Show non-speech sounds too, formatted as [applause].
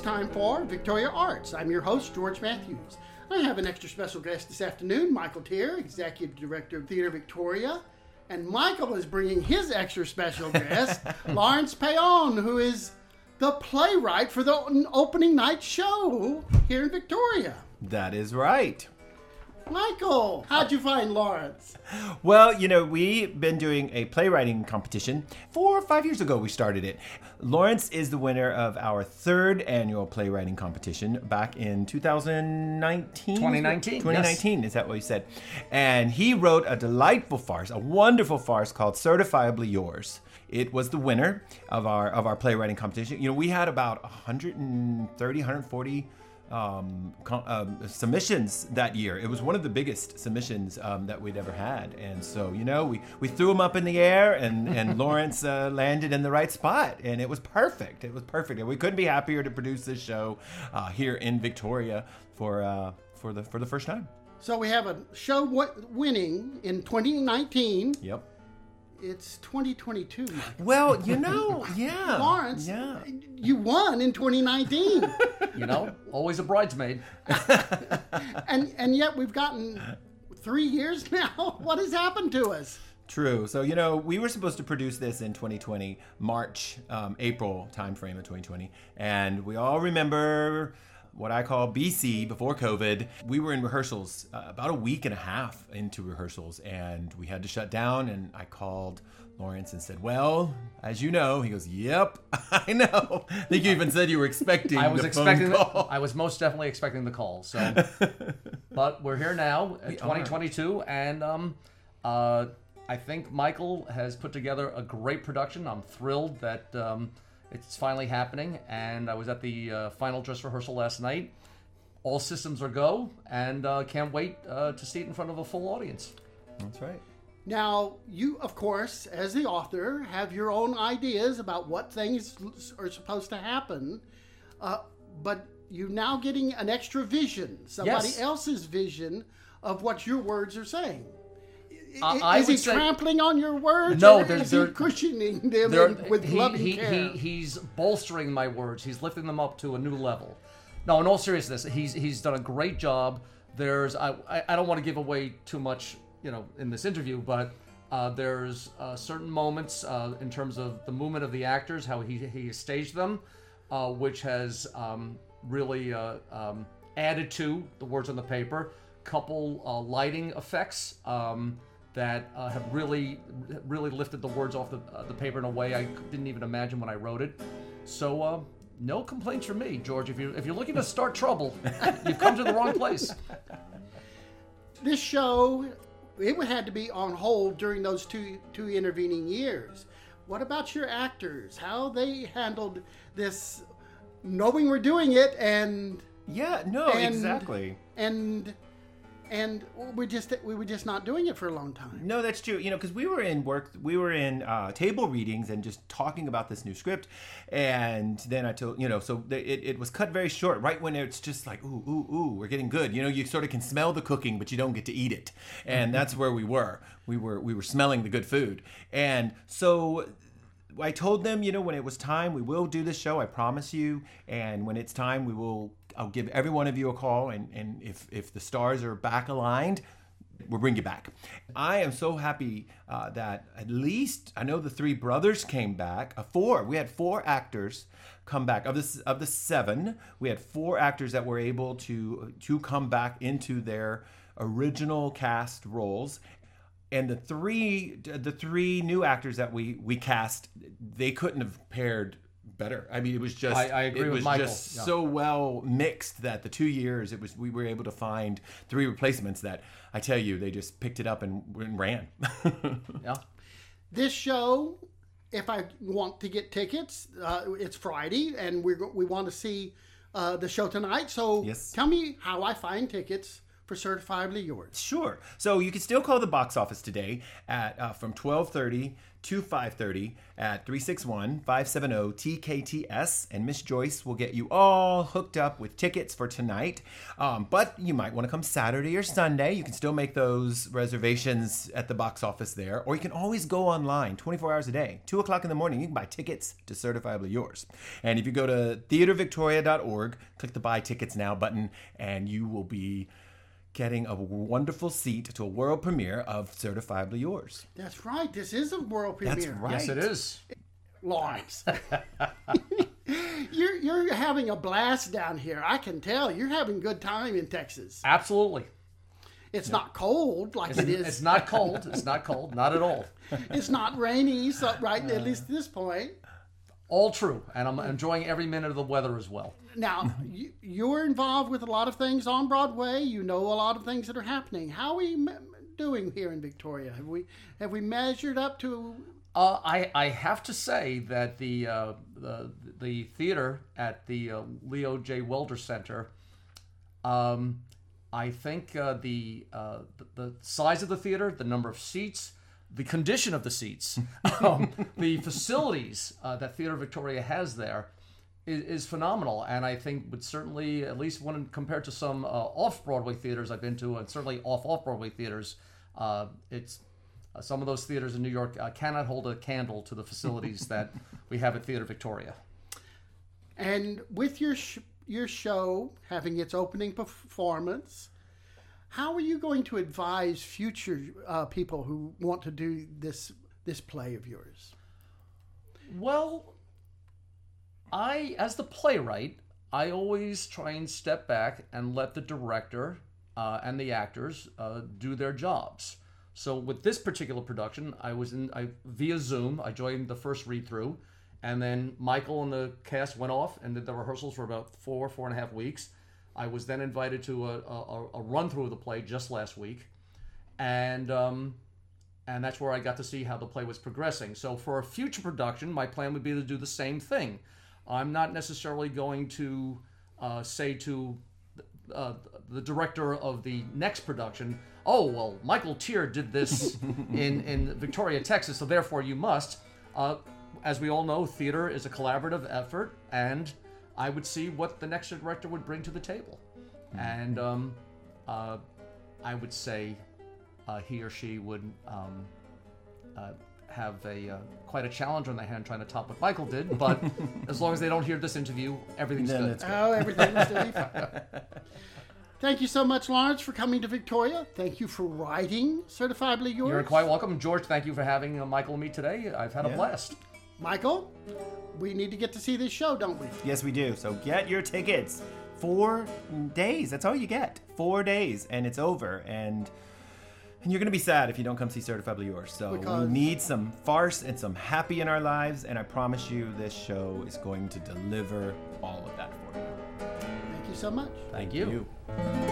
it's time for Victoria Arts. I'm your host, George Matthews. I have an extra special guest this afternoon, Michael Tier, Executive Director of Theater Victoria. And Michael is bringing his extra special [laughs] guest, Lawrence Payon, who is the playwright for the opening night show here in Victoria. That is right. Michael, how'd you find Lawrence? Well, you know, we've been doing a playwriting competition. Four or five years ago, we started it. Lawrence is the winner of our third annual playwriting competition back in 2019. 2019, 2019, is that what you said? And he wrote a delightful farce, a wonderful farce called Certifiably Yours. It was the winner of our of our playwriting competition. You know, we had about 130, 140 um, um, submissions that year. It was one of the biggest submissions um, that we'd ever had, and so you know we, we threw them up in the air, and and [laughs] Lawrence uh, landed in the right spot, and it was perfect. It was perfect, and we couldn't be happier to produce this show uh, here in Victoria for uh, for the for the first time. So we have a show w- winning in 2019. Yep. It's 2022, Michael. Well, you know, yeah, Lawrence, yeah. you won in 2019. [laughs] You know, always a bridesmaid. [laughs] and and yet we've gotten three years [laughs] now. What has happened to us? True. So you know, we were supposed to produce this in 2020, March, um, April timeframe of 2020, and we all remember what I call BC before COVID. We were in rehearsals uh, about a week and a half into rehearsals, and we had to shut down. And I called Lawrence and said, "Well, as you know," he goes, "Yep, [laughs] I know." I think you even said you were expecting. I was expecting. The. I was most definitely expecting the call. So, [laughs] but we're here now, at 2022, and um, uh, I think Michael has put together a great production. I'm thrilled that um, it's finally happening, and I was at the uh, final dress rehearsal last night. All systems are go, and uh, can't wait uh, to see it in front of a full audience. That's right. Now, you, of course, as the author, have your own ideas about what things are supposed to happen, uh, but you're now getting an extra vision, somebody Yes. else's vision of what your words are saying. I- I is he say- trampling on your words? No, or there- is he cushioning them There- in- with he, loving he, care? he, he's bolstering my words. He's lifting them up to a new level. No, in all seriousness, he's he's done a great job. There's I I, don't want to give away too much, you know, in this interview, but uh, there's uh, certain moments uh, in terms of the movement of the actors, how he he has staged them, uh, which has um, really uh, um, added to the words on the paper. Couple uh, lighting effects. Um, that uh, have really, really lifted the words off the, uh, the paper in a way I didn't even imagine when I wrote it. So, uh, no complaints from me, George. If you if you're looking to start trouble, [laughs] you've come to the wrong place. this show it had to be on hold during those two two intervening years. What about your actors? How they handled this, knowing we're doing it, and Yeah. No. And- exactly. and and we just we were just not doing it for a long time. No, that's true. You know, because we were in work, we were in uh, table readings and just talking about this new script, and then I told you know, so it, it was cut very short, right when it's just like ooh ooh ooh, we're getting good. You know, you sort of can smell the cooking, but you don't get to eat it, and that's where we were. We were we were smelling the good food, and so. I told them, you know, when it was time, we will do this show. I promise you. And when it's time, we will. I'll give every one of you a call, and and if if the stars are back aligned, we'll bring you back. I am so happy uh, that at least I know the three brothers came back. Uh, four. We had four actors come back of this of the seven. We had four actors that were able to to come back into their original cast roles. And the three the three new actors that we we cast, they couldn't have paired better. I mean, it was just I- I agree it with was Michael. just Yeah. so well mixed that the two years it was we were able to find three replacements that I tell you they just picked it up and, and ran. [laughs] Yeah. This show, if I want to get tickets, uh, it's Friday, and we we want to see uh, the show tonight. So Yes. tell me how I find tickets for Certifiably Yours? Sure. So you can still call the box office today at uh, from 12:30 to 5:30 at 361-570-TKTS and Miss Joyce will get you all hooked up with tickets for tonight. Um, but you might want to come Saturday or Sunday. You can still make those reservations at the box office there, or you can always go online 24 hours a day. 2 o'clock in the morning, you can buy tickets to Certifiably Yours. And if you go to theatervictoria.org, click the Buy Tickets Now button, and you will be getting a wonderful seat to a world premiere of Certifiably Yours. That's right. This is a world premiere. That's right. Yes, it is. Lawrence. [laughs] you're you're having a blast down here. I can tell. You're having a good time in Texas. Absolutely. It's not cold like it is. It's not cold. It's not cold. Not at all. [laughs] It's not rainy, so right at least at this point. All true. And I'm enjoying every minute of the weather as well. Now [laughs] you, you're involved with a lot of things on Broadway. You know a lot of things that are happening. How are we doing here in Victoria? Have we have we measured up to? Uh, I, I have to say that the uh, the, the theater at the uh, Leo J. Welder Center, um, I think uh, the, uh, the the size of the theater, the number of seats, the condition of the seats, [laughs] um, the facilities uh, that Theater Victoria has there is, is phenomenal, and I think would certainly, at least when compared to some uh, off Broadway theaters I've been to, and certainly off off Broadway theaters, uh, it's uh, some of those theaters in New York uh, cannot hold a candle to the facilities that we have at Theater Victoria. And with your sh- your show having its opening performance, how are you going to advise future uh, people who want to do this this play of yours? Well, I, as the playwright, I always try and step back and let the director uh, and the actors uh, do their jobs. So with this particular production, I was in I, via Zoom. I joined the first read through, and then Michael and the cast went off and did the rehearsals for about four four and a half weeks. I was then invited to a, a, a run through of the play just last week, and um, and that's where I got to see how the play was progressing. So for a future production, my plan would be to do the same thing. I'm not necessarily going to uh, say to uh, the director of the next production, "Oh well, Michael Tier did this [laughs] in in Victoria, Texas, so therefore you must." Uh, as we all know, theater is a collaborative effort, and I would see what the next director would bring to the table, and um, uh, I would say uh, he or she would um, uh, have a uh, quite a challenge on their hand trying to top what Michael did. But [laughs] as long as they don't hear this interview, everything's Then good. it's good. Oh, everything was still fine. [laughs] Thank you so much, Lawrence, for coming to Victoria. Thank you for writing Certifiably Yours. You're quite welcome, George. Thank you for having uh, Michael and me today. I've had a blast. Michael, we need to get to see this show, don't we? Yes, we do. So get your tickets. Four days. That's all you get. Four days, and it's over. And and you're gonna be sad if you don't come see Certifiably Yours. So Because- we need some farce and some happy in our lives. And I promise you, this show is going to deliver all of that for you. Thank you so much. Thank you. you.